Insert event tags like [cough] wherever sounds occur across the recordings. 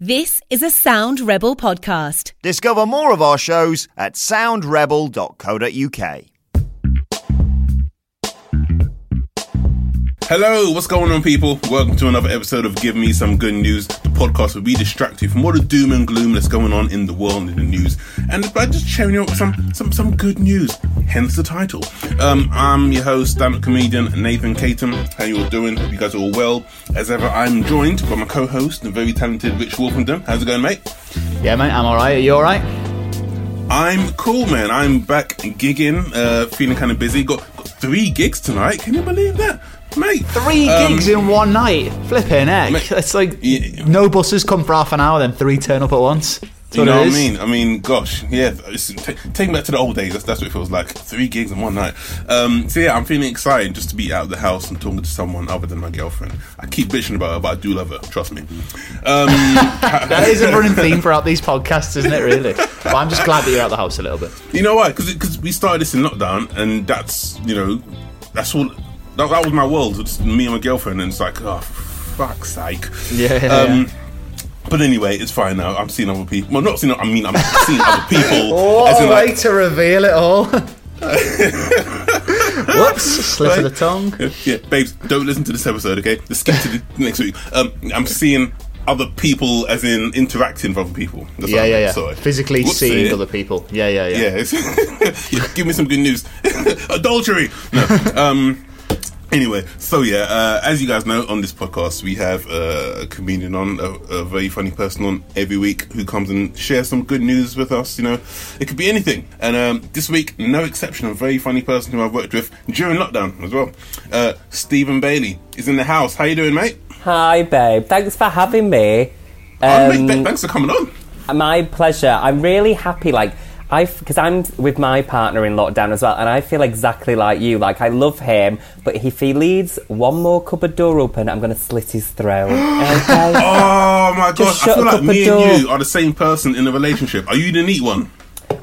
This is a Sound Rebel podcast. Discover more of our shows at soundrebel.co.uk. Hello, what's going on, people? Welcome to another episode of Give Me Some Good News, the podcast where we distract you from all the doom and gloom that's going on in the world and in the news, and by just sharing you some some some good news. Hence the title. Um, I'm your host, stand-up comedian Nathan Caton. How you all doing? Hope you guys are all well. As ever, I'm joined by my co-host, the very talented Rich Wolfenden. How's it going, mate? Yeah, mate, I'm alright. Are you alright? I'm cool, man. I'm back gigging, uh, feeling kind of busy. Got, got three gigs tonight. Can you believe that? Mate, Three um, gigs in one night. Flipping heck. Mate, it's like yeah. no buses come for half an hour, then three turn up at once. That's You what know what I mean? I mean, gosh, yeah. It's, t- take me back to the old days. That's, that's what it feels like. Three gigs in one night. Um, so yeah, I'm feeling excited just to be out of the house and talking to someone other than my girlfriend. I keep bitching about her, but I do love her. Trust me. Um, [laughs] That is a running theme throughout these podcasts, isn't it, really? But I'm just glad that you're out of the house a little bit. you know why? Because we started this in lockdown, and that's you know, that's all. That, that was my world. It's me and my girlfriend, and it's like, oh, fuck's sake. Yeah, yeah, Um, But anyway, it's fine now. I'm seeing other people. Well, not seeing. I mean, I'm seeing other people. What as in, a like, way to reveal it all. [laughs] Whoops, slip of the tongue. yeah, babes, don't listen to this episode, okay? Let's skip to the [laughs] next week. Um, I'm seeing other people, as in interacting with other people. That's Yeah, yeah, yeah. Sorry. Physically Whoops, seeing yeah. other people. Yeah, yeah, yeah. Yeah, [laughs] yeah, give me some good news. Adultery. No. Um. Anyway, so yeah, uh, as you guys know, on this podcast we have uh, a comedian on, a, a very funny person on every week who comes and shares some good news with us. You know, it could be anything. And um, this week, no exception, a very funny person who I've worked with during lockdown as well. Uh, Stephen Bailey is in the house. How you doing, mate? Hi, babe. Thanks for having me. Oh, mate, Um, thanks for coming on. my pleasure. I'm really happy. Like I, because I'm with my partner in lockdown as well, and I feel exactly like you. Like I love him, but if he leaves one more cupboard door open, I'm gonna slit his throat. [gasps] Okay. Oh my gosh, I feel like me door. and you are the same person in a relationship. Are you the neat one?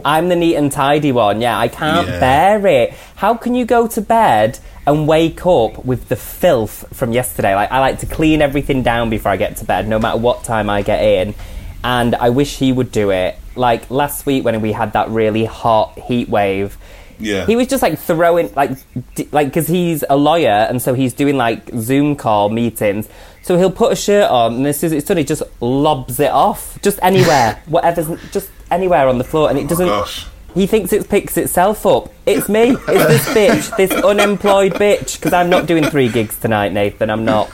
I'm the neat and tidy one. Yeah, I can't Yeah. bear it. How can you go to bed and wake up with the filth from yesterday? Like I like to clean everything down before I get to bed, no matter what time I get in. And I wish he would do it. Like last week when we had that really hot heat wave. Yeah. He was just like throwing like d- like because he's a lawyer and so he's doing like Zoom call meetings. So he'll put a shirt on and as soon as it's done, he just lobs it off just anywhere, [laughs] whatever's just anywhere on the floor, and it oh doesn't. gosh. He thinks it picks itself up. It's me. It's this bitch, this unemployed bitch. Because I'm not doing three gigs tonight, Nathan. I'm not.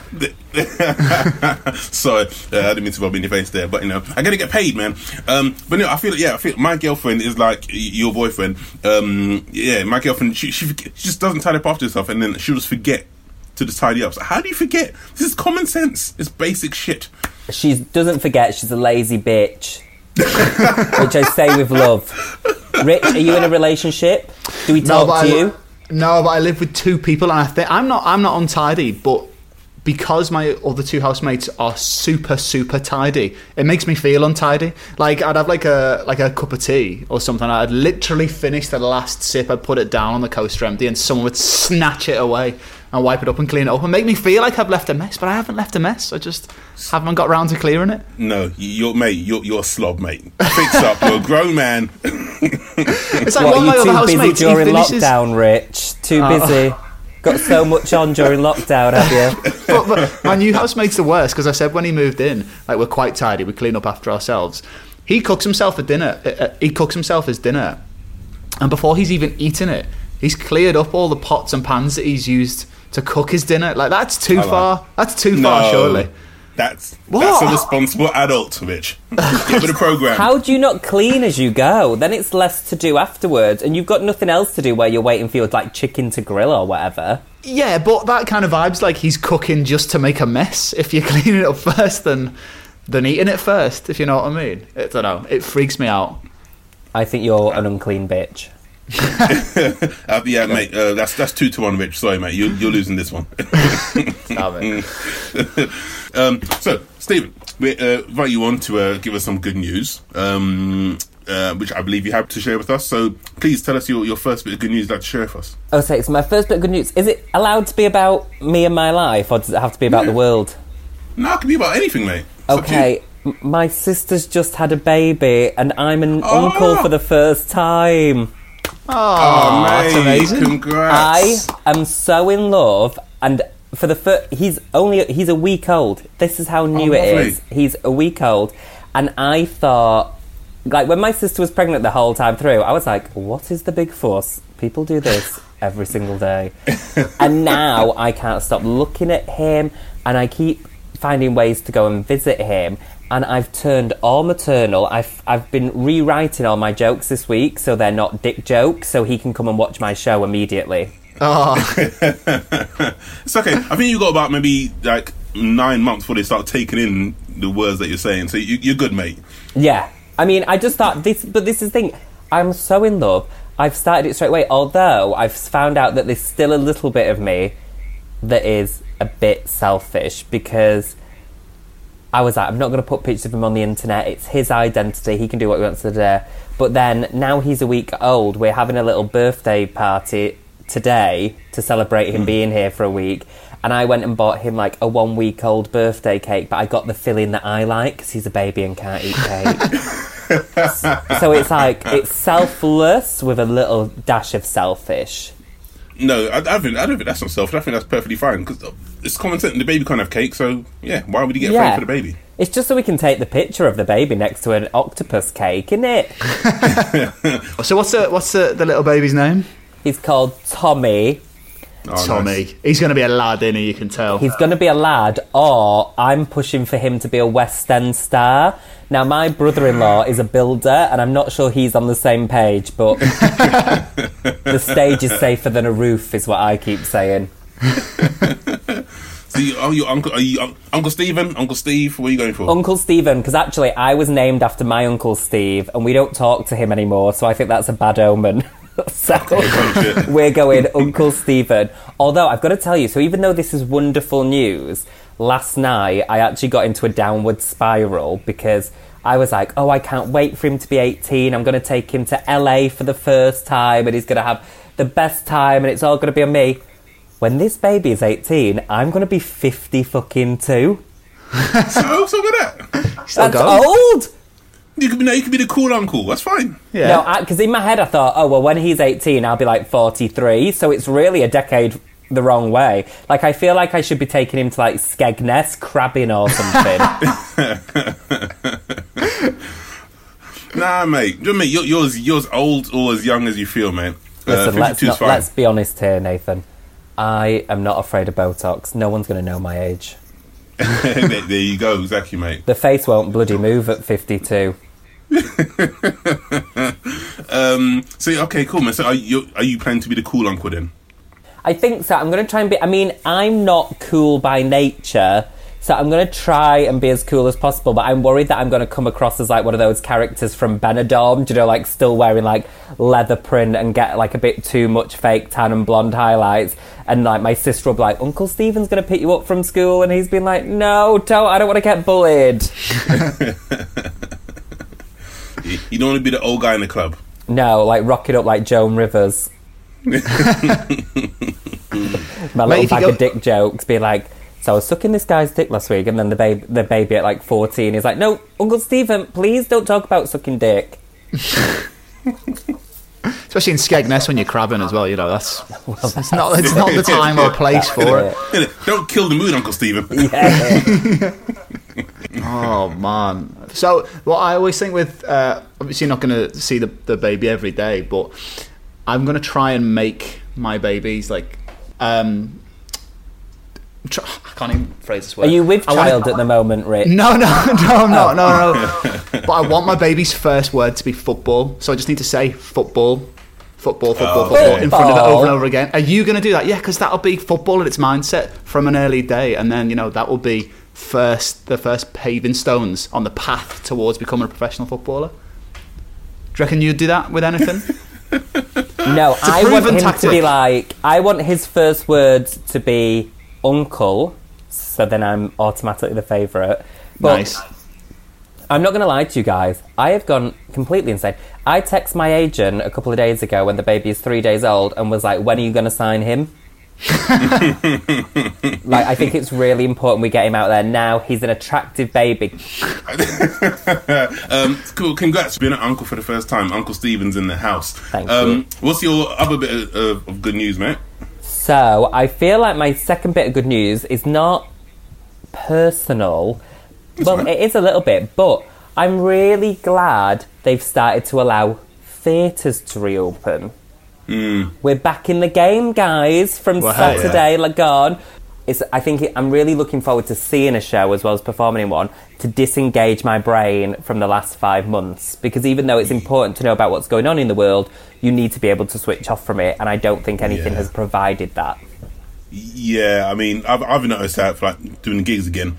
[laughs] Sorry, uh, I didn't mean to rub in your face there, but you know, I gotta get paid, man. Um, but no, I feel yeah, I feel my girlfriend is like y- your boyfriend. Um, yeah, my girlfriend, she she, she just doesn't tidy up after herself, and then she'll just forget to just tidy up. So how do you forget? This is common sense. It's basic shit. She doesn't forget she's a lazy bitch. Which I say with love. Rich, are you in a relationship? Do we talk but to I, you? No, but I live with two people, and I think I'm not. I'm not untidy, but because my other two housemates are super super tidy, it makes me feel untidy. Like I'd have like a like a cup of tea or something. I'd literally finish the last sip. I'd put it down on the coaster empty, and someone would snatch it away and wipe it up and clean it up and make me feel like I've left a mess. But I haven't left a mess. I just haven't got round to clearing it. No, you're mate. You're you're a slob, mate. Fix up. You're a grown man. [laughs] It's like What, one are of you my other too busy housemates. during finishes- lockdown, Rich? Too Oh. busy. Got so much on during lockdown, have you? [laughs] but, but my new housemate's the worst because I said when he moved in, like we're quite tidy, we clean up after ourselves. He cooks himself a dinner. uh, uh, he cooks himself his dinner, and before he's even eaten it, he's cleared up all the pots and pans that he's used to cook his dinner. Like that's too like- far. That's too far, surely. That's What? that's a responsible adult, Mitch. Get with a program. How do you not clean as you go? Then it's less to do afterwards, and you've got nothing else to do where you're waiting for your like chicken to grill or whatever. Yeah, but that kind of vibes like he's cooking just to make a mess. If you're [laughs] cleaning it up first, then than eating it first. If you know what I mean. I don't know. It freaks me out. I think you're an unclean bitch. [laughs] Uh, yeah, mate. Uh, that's that's two to one, Rich. Sorry, mate. You, you're losing this one. Damn it. [laughs] um, so, Stephen, we uh, invite you on to uh, give us some good news, um, uh, which I believe you have to share with us. So, please tell us your, your first bit of good news you'd to share with us. Oh, so it's my first bit of good news. Is it allowed to be about me and my life, or does it have to be about the world? No, it can be about anything, mate. It's up to you. Okay, My sister's just had a baby, and I'm an Oh. uncle for the first time. Oh, that's mate, amazing. Congrats. I am so in love, and for the first, he's only he's a week old. This is how new oh, it Oh, lovely. is. He's a week old, and I thought, like when my sister was pregnant the whole time through, I was like, what is the big force? People do this [laughs] every single day, and now I can't stop looking at him, and I keep finding ways to go and visit him. And I've turned all maternal. I've I've been rewriting all my jokes this week, so they're not dick jokes, so he can come and watch my show immediately. Oh, [laughs] It's okay. I think you got about maybe like nine months before they start taking in the words that you're saying. So you, you're good, mate. Yeah. I mean, I just thought this, but this is the thing. I'm so in love. I've started it straight away. Although I've found out that there's still a little bit of me that is a bit selfish because I was like, I'm not going to put pictures of him on the internet. It's his identity. He can do what he wants to do. But then now he's a week old. We're having a little birthday party today to celebrate him hmm. being here for a week. And I went and bought him like a one week old birthday cake, but I got the filling that I like because he's a baby and can't eat cake. [laughs] so it's like, it's selfless with a little dash of selfish. No, I, I, think, I don't think that's not selfish. I think that's perfectly fine because uh, it's common sense. The baby can't have cake, so yeah, why would he get a frame for the baby? It's just so we can take the picture of the baby next to an octopus cake, isn't it? [laughs] so what's the what's the, the little baby's name? He's called Tommy. Oh, Tommy. nice. He's going to be a lad, isn't he? You can tell. He's going to be a lad, or I'm pushing for him to be a West End star. Now, my brother in law is a builder, and I'm not sure he's on the same page, but [laughs] the stage is safer than a roof, is what I keep saying. [laughs] So you, oh, your uncle, are you un- Uncle Stephen, Uncle Steve? What are you going for? Uncle Stephen, because actually I was named after my Uncle Steve, and we don't talk to him anymore, so I think that's a bad omen. [laughs] [laughs] so we're going Uncle Stephen. Although I've got to tell you, so even though this is wonderful news, last night I actually got into a downward spiral because I was like, oh, I can't wait for him to be 18. I'm going to take him to LA for the first time, and he's going to have the best time, and it's all going to be on me. When this baby is 18, I'm going to be 50 fucking two. [laughs] so, so good at. Still That's going? old! You could be, no, you could be the cool uncle. That's fine. Yeah. No, because in my head I thought, oh well, when he's eighteen, I'll be like forty-three. So it's really a decade the wrong way. Like I feel like I should be taking him to like Skegness crabbing or something. [laughs] Nah, mate. You know, mate, you're, you're, as, you're as old or as young as you feel, man. Uh, Listen, let's not, let's be honest here, Nathan. I am not afraid of Botox. No one's going to know my age. [laughs] there, there you go. Exactly, mate. The face won't bloody move at fifty-two. Um, so, okay, cool, man. So, are you, are you planning to be the cool uncle then? I think so. I'm going to try and be. I mean, I'm not cool by nature, so I'm going to try and be as cool as possible. But I'm worried that I'm going to come across as like one of those characters from Benidorm, do you know, like still wearing like leather print and get like a bit too much fake tan and blonde highlights. And like my sister will be like, Uncle Stephen's going to pick you up from school, and he's been like, No, don't. I don't want to get bullied. [laughs] You, you don't want to be the old guy in the club. No, like rock it up like Joan Rivers. [laughs] My little Mate, bag go- of dick jokes, be like, so I was sucking this guy's dick last week, and then the baby, the baby at like fourteen is like, no, Uncle Stephen, please don't talk about sucking dick. [laughs] Especially in Skegness when you're crabbing as well. You know that's [laughs] it's not it's not the time or place for it. Don't kill the mood, Uncle Stephen. Oh man! So what I always think with uh, obviously not going to see the the baby every day, but I'm going to try and make my babies like. Um, tr- I can't even phrase this word. Are you with I wanna- child at the moment, Rich? No, no, [laughs] no, no, no, no. [laughs] but I want my baby's first word to be football, so I just need to say football, football, football, Oh, football okay. in front of it over and over again. Are you going to do that? Yeah, because that'll be football at its mindset from an early day, and then you know that will be first the first paving stones on the path towards becoming a professional footballer. Do you reckon you'd do that with anything? [laughs] No, I want proven him to be like, I want his first words to be uncle, so then I'm automatically the favourite. But nice. I'm not going to lie to you guys. I have gone completely insane. I text my agent a couple of days ago when the baby is three days old and was like, when are you going to sign him? [laughs] like, I think it's really important we get him out there now. He's an attractive baby. [laughs] um, cool. Congrats, being an uncle for the first time. Uncle Stephen's in the house. Thank um, you. What's your other bit of, of good news, mate? So I feel like my second bit of good news is not personal. well, fine. it is a little bit, but I'm really glad they've started to allow theatres to reopen. Mm. We're back in the game, guys, from Well, hell yeah. Saturday, like gone. It's, I think it, I'm really looking forward to seeing a show as well as performing in one to disengage my brain from the last five months. Because even though it's important to know about what's going on in the world, you need to be able to switch off from it, and I don't think anything Yeah. has provided that. Yeah, I mean, I've, I've noticed that for like doing the gigs again.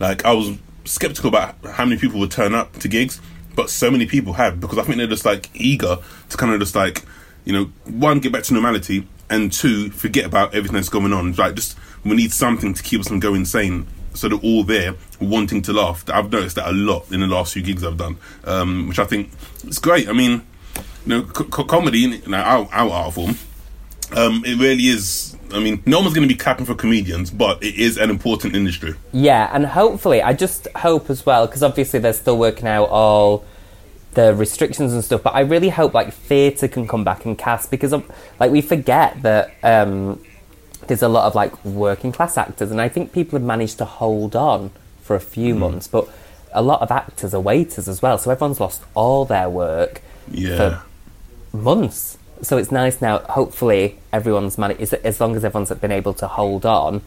Like, I was skeptical about how many people would turn up to gigs, but so many people have because I think they're just like eager to kind of just like, you know, one, get back to normality, and two, forget about everything that's going on. Like, just we need something to keep us from going insane. So they're all there wanting to laugh. I've noticed that a lot in the last few gigs I've done, um, which I think is great. I mean, you know, co- co- comedy, you know, our, our art form, um, it really is. I mean, no one's going to be clapping for comedians, but it is an important industry. Yeah, and hopefully, I just hope as well, because obviously they're still working out all the restrictions and stuff. But I really hope like theatre can come back and cast because um, like we forget that um, there's a lot of like working class actors, and I think people have managed to hold on for a few months, but a lot of actors are waiters as well, so everyone's lost all their work Yeah. for months. So it's nice now. Hopefully, everyone's managed. As long as everyone's been able to hold on,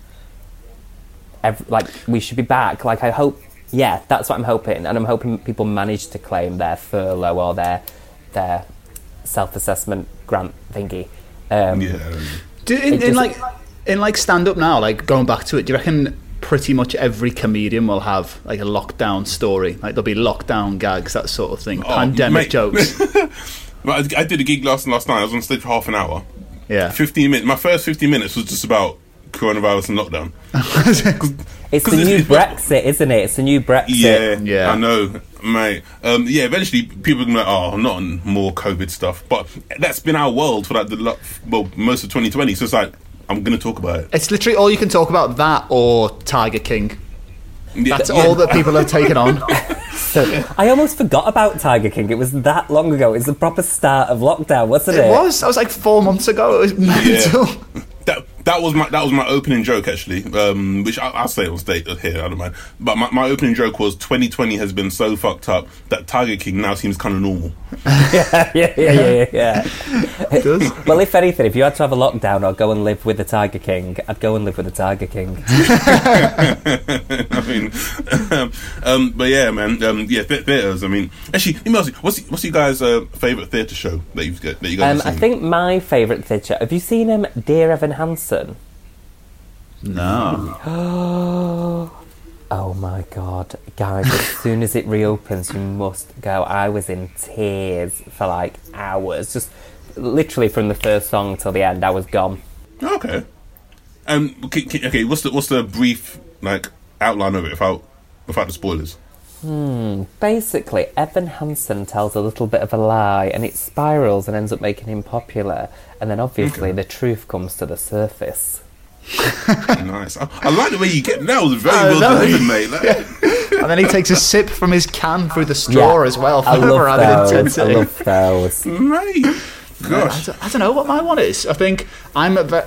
ev- like we should be back. Like I hope. Yeah, that's what I'm hoping, and I'm hoping people manage to claim their furlough or their their self assessment grant thingy. Um, Yeah. Do, in, in just- like in like stand up now, like going back to it, do you reckon pretty much every comedian will have like a lockdown story? Like there'll be lockdown gags, that sort of thing, pandemic mate. jokes. [laughs] I, I did a gig last last night. I was on stage for half an hour. Yeah, 15 minutes. My first 15 minutes was just about coronavirus and lockdown. [laughs] [laughs] It's 'Cause the new it's- Brexit, isn't it? It's the new Brexit. Yeah, Yeah. I know, mate. Um, yeah, eventually people are gonna be like, oh, not on more COVID stuff. But that's been our world for like the lo- well most of 2020. So it's like I'm gonna talk about it. it's literally all you can talk about that or Tiger King. Yeah, That's yeah. all that people have taken on. [laughs] So I almost forgot about Tiger King. It was that long ago. It was the proper start of lockdown, wasn't it? It was. That was like four months ago. It was mental. That [laughs] that was my that was my opening joke actually, um, which I, I'll say on stage here. I don't mind. But my, my opening joke was 2020 has been so fucked up that Tiger King now seems kind of normal. [laughs] yeah, yeah, yeah, yeah, yeah. It does. [laughs] Well, if anything, if you had to have a lockdown or go and live with the Tiger King, I'd go and live with the Tiger King. [laughs] I mean, um, but yeah, man, um, yeah, th- theaters. I mean, actually, let me ask you, what's what's your guys' uh, favorite theater show that you've got, that you guys Um, have I think my favourite theatre. Have you seen him, Dear Evan Hansen? No. [gasps] Oh my god, guys! As soon as it reopens, you must go. I was in tears for like hours, just literally from the first song till the end. I was gone. Okay. Um. Okay, okay, okay, What's the what's the brief like outline of it without without the spoilers? Hmm. Basically, Evan Hansen tells a little bit of a lie, and it spirals and ends up making him popular. And then, obviously, the truth comes to the surface. [laughs] nice. I, I like the way you get. That was very I well know. delivered, mate. Like, [laughs] And then he takes a sip from his can through the straw Yeah. as well. I Further love added those. I intensity. love those. mate. I Gosh. don't, I don't know what my one is. I think I'm a ve-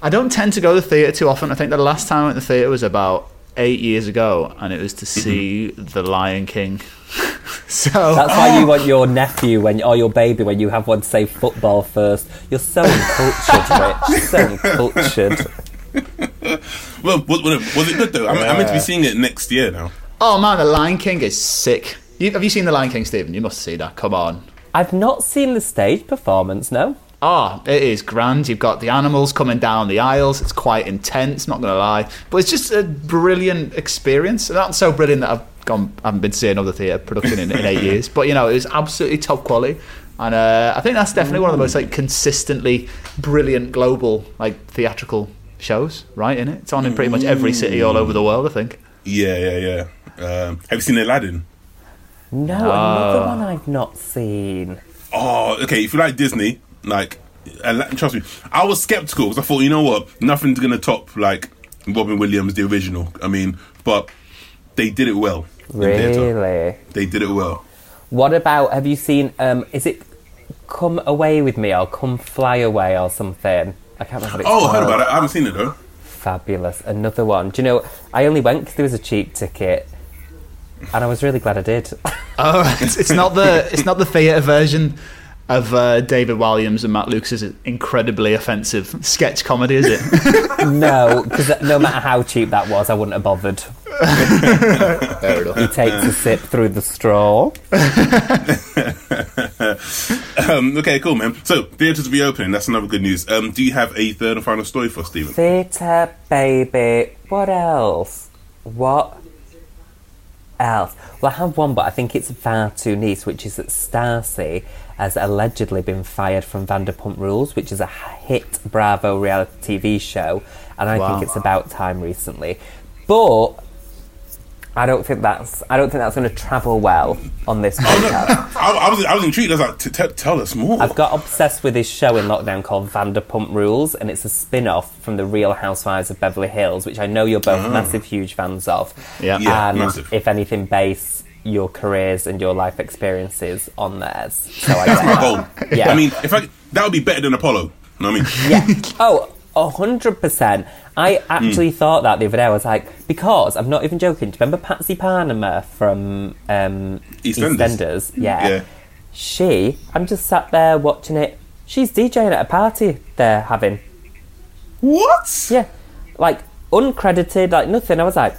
I don't tend to go to the theatre too often. I think the last time I went to the theatre was about eight years ago, and it was to mhm. see The Lion King. [laughs] so That's why you want your nephew when or your baby when you have one to say football first. You're so uncultured, [laughs] Rich. So uncultured. [laughs] Well, was, was it good though? I'm, I'm meant to be seeing it next year now. oh man, The Lion King is sick. You, have you seen The Lion King, Stephen? You must see that. Come on. I've not seen the stage performance. No. Ah, it is grand. You've got the animals coming down the aisles. It's quite intense, not going to lie. But it's just a brilliant experience. Not so brilliant that I've gone, I haven't been seeing other theatre production in, in eight [laughs] years. But, you know, it was absolutely top quality. And uh, I think that's definitely one of the most like consistently brilliant global like theatrical shows, right? In it, it's on in pretty much every city all over the world. I think. Yeah, yeah, yeah. Um, have you seen Aladdin? No, another one I've not seen. Oh, okay. If you like Disney, like and trust me, I was skeptical because I thought, you know what, nothing's gonna top like Robin Williams, the original. I mean, but they did it well. Really? They did it well. What about? Have you seen? Um, is it "Come Away with Me" or "Come Fly Away" or something? I can't remember. It's Oh, I heard about it. I haven't seen it though. Fabulous. Another one. Do you know? I only went because there was a cheap ticket, and I was really glad I did. Oh, it's, it's not the it's not the theatre version of uh, David Walliams and Matt Lucas's incredibly offensive sketch comedy, is it? [laughs] no, [laughs] because no matter how cheap that was, I wouldn't have bothered. Fair enough. He takes a sip through the straw. [laughs] Um, okay, cool, man. So theaters reopening. That's another good news. Um, do you have a third and final story for us, Stephen? Theatre, baby. What else? What else? Well, I have one, but I think it's far too niche, which is that Stassi has allegedly been fired from Vanderpump Rules, which is a hit Bravo reality TV show, and I Wow. think it's about time recently. But I don't think that's I don't think that's going to travel well on this [laughs] podcast. I, I was I was intrigued. I was like, t- t- tell us more. I've got obsessed with this show in lockdown called Vanderpump Rules, and it's a spin off from The Real Housewives of Beverly Hills, which I know you're both massive, huge fans of. Yeah. Ah. Yeah, and massive. if anything, base your careers and your life experiences on theirs. So I That's my goal. Yeah. I mean, if I that would be better than Apollo. You know what I mean? Yeah. Oh, a hundred percent. I actually Hmm. thought that the other day. I was like, because I'm not even joking. Do you remember Patsy Panama from um, EastEnders. EastEnders? Yeah. Yeah. She, I'm just sat there watching it. She's DJing at a party they're having. What? Yeah. Like, uncredited, like nothing. I was like,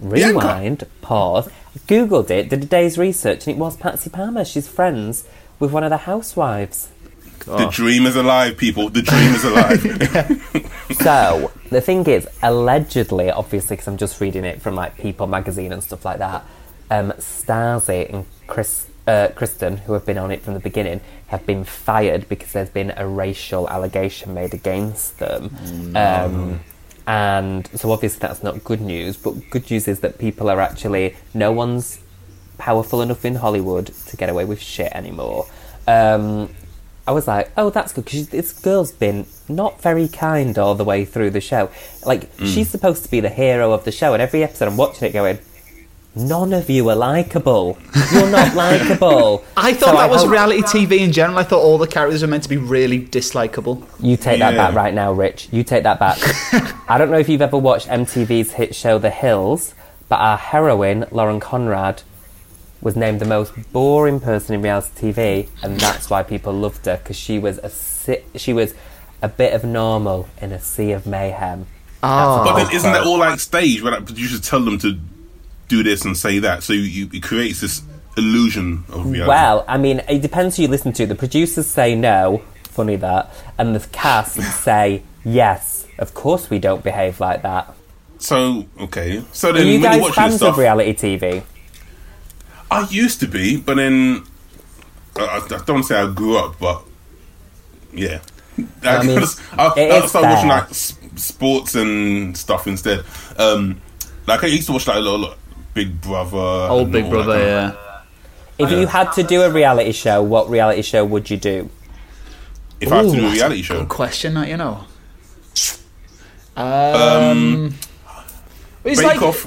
rewind, pause, Googled it, did a day's research, and it was Patsy Palmer. She's friends with one of the housewives. The dream is alive, people. The dream is alive. [laughs] So, the thing is, allegedly, obviously, because I'm just reading it from like People magazine and stuff like that, um, Stassi and Chris, uh, Kristen, who have been on it from the beginning, have been fired because there's been a racial allegation made against them. Um, and so, obviously, that's not good news, but good news is that people are actually, no one's powerful enough in Hollywood to get away with shit anymore. Um, I was like, oh, that's good because this girl's been not very kind all the way through the show. Like, she's supposed to be the hero of the show, and every episode I'm watching it going, none of you are likable. You're not [laughs] likable. I thought So that was hope- reality TV in general. I thought all the characters were meant to be really dislikable. You take that back right now, Rich. You take that back. [laughs] I don't know if you've ever watched MTV's hit show The Hills, but our heroine, Lauren Conrad, was named the most boring person in reality TV, and that's why people loved her because she was a si- she was a bit of normal in a sea of mayhem. Oh, but then isn't that all like stage where like, producers tell them to do this and say that? So you, it creates this illusion of reality. Well, I mean, it depends who you listen to. The producers say no, funny that, and the cast [laughs] say yes. Of course, we don't behave like that. So okay. So then you you guys fans stuff, of reality TV? I used to be, but then I, I don't say I grew up, but yeah. I, [laughs] I mean, I, I started watching like sports and stuff instead. Um, like I used to watch like a lot, lot Big Brother, old Big all that Brother, kind of- yeah. If you had to do a reality show, what reality show would you do? If I had to do a that's reality show, Good question, that you know. Um, it's Bake like, Off.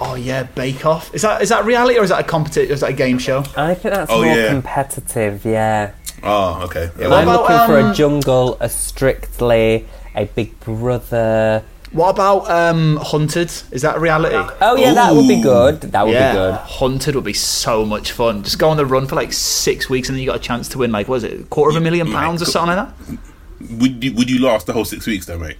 oh yeah, Bake Off. Is that is that reality or is that a competition? Is that a game show? I think that's Oh, more yeah. competitive, yeah. Oh, okay. Yeah, I'm about, looking for um, a jungle, a strictly, a big brother. What about um, Hunted? Is that reality? Oh yeah, that would be good. That would yeah, be good. Hunted would be so much fun. Just go on the run for like six weeks and then you got a chance to win like was it, a quarter of a million my pounds or something like that. would you, would you last the whole six weeks though, mate?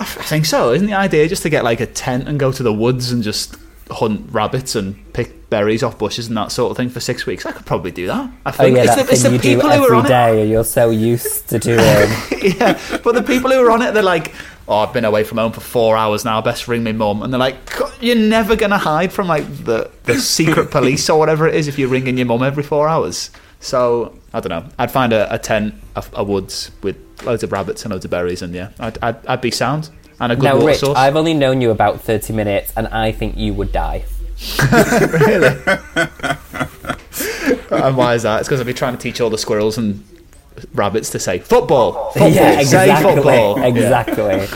I think so. Isn't the idea just to get like a tent and go to the woods and just hunt rabbits and pick berries off bushes and that sort of thing for six weeks? I could probably do that. I Oh think yeah, it's, that the, it's thing the you do people who are on day, and you're so used to [laughs] doing. yeah, but the people who are on it, they're like, "Oh, I've been away from home for four hours now. Best ring my mum." And they're like, "You're never gonna hide from like the the [laughs] secret police or whatever it is if you're ringing your mum every four hours." So I don't know. I'd find a, a tent, a, a woods with loads of rabbits and loads of berries, and yeah, I'd I'd, I'd be sound and a good now, water Rich, source. I've only known you about thirty minutes, and I think you would die. [laughs] Really? [laughs] and why is that? It's because I'd be trying to teach all the squirrels and rabbits to say football. football yeah, say exactly. football. [laughs] Exactly.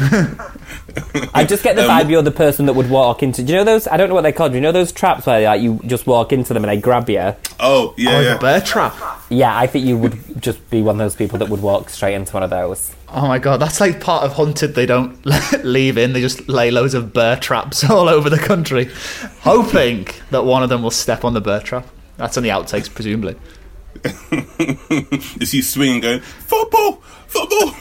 I just get the um, vibe you're the person that would walk into. Do you know those? I don't know what they're called. Do you know those traps where like you just walk into them and they grab you? Oh yeah, Oh, yeah. bear trap. Yeah, I think you would just be one of those people that would walk straight into one of those. Oh my god, that's like part of Hunted. They don't [laughs] leave in. They just lay loads of bear traps [laughs] all over the country, hoping that one of them will step on the bear trap. That's on the outtakes, presumably. [laughs] Is he swinging, going football, football?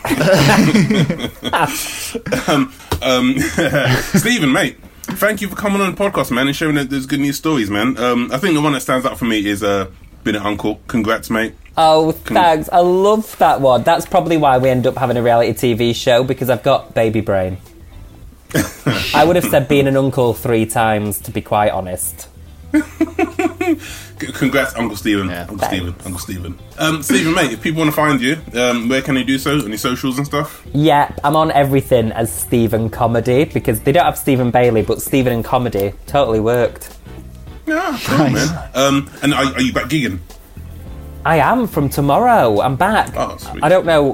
[laughs] um, um, [laughs] Stephen, mate, thank you for coming on the podcast, man, and sharing those good news stories, man. Um, I think the one that stands out for me is uh, being an uncle. Congrats, mate. Oh, thanks. I love that one. That's probably why we end up having a reality TV show because I've got baby brain. I would have said being an uncle three times, to be quite honest. C- Congrats, Uncle Stephen. Yeah. Uncle Thanks. Stephen. Uncle Stephen. Um, Stephen, mate, if people want to find you, um, where can they do so? On your socials and stuff? Yeah, I'm on everything as Stephen Comedy because they don't have Stephen Bailey, but Stephen and Comedy totally worked. Yeah, cool, man. Um, and are, are you back gigging? I am from tomorrow. I'm back. Oh, sweet. I don't know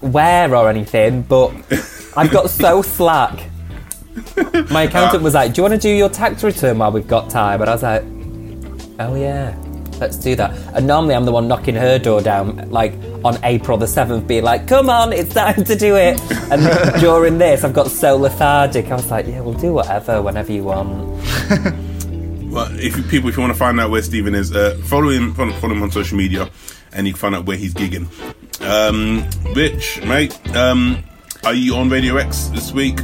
where or anything, but [laughs] I've got so slack. My accountant was like, "Do you want to do your tax return while we've got time?" And I was like, "Oh yeah, let's do that." And normally I'm the one knocking her door down, like on April the seventh, being like, "Come on, it's time to do it." And [laughs] during this, I've got so lethargic. I was like, "Yeah, we'll do whatever, whenever you want." [laughs] Well, if you, people, if you want to find out where Stephen is, uh, follow him, follow, follow him on social media, and you can find out where he's gigging. Um, Rich, mate, um, are you on Radio X this week?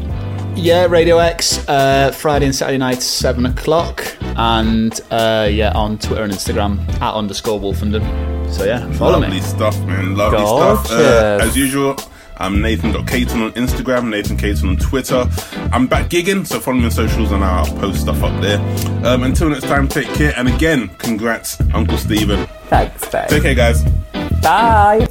Yeah, Radio X, uh, Friday and Saturday nights, 7 o'clock. And uh, yeah, on Twitter and Instagram, at underscore Wolfenden. So yeah, follow me. Lovely me. stuff, man. Lovely stuff. Uh, as usual, I'm Nathan.Caton on Instagram, Nathan Caton on Twitter. I'm back gigging, so follow me on socials and I'll post stuff up there. Um, until next time, take care. And again, congrats, Uncle Stephen. Thanks, babe. Take care, guys. Bye.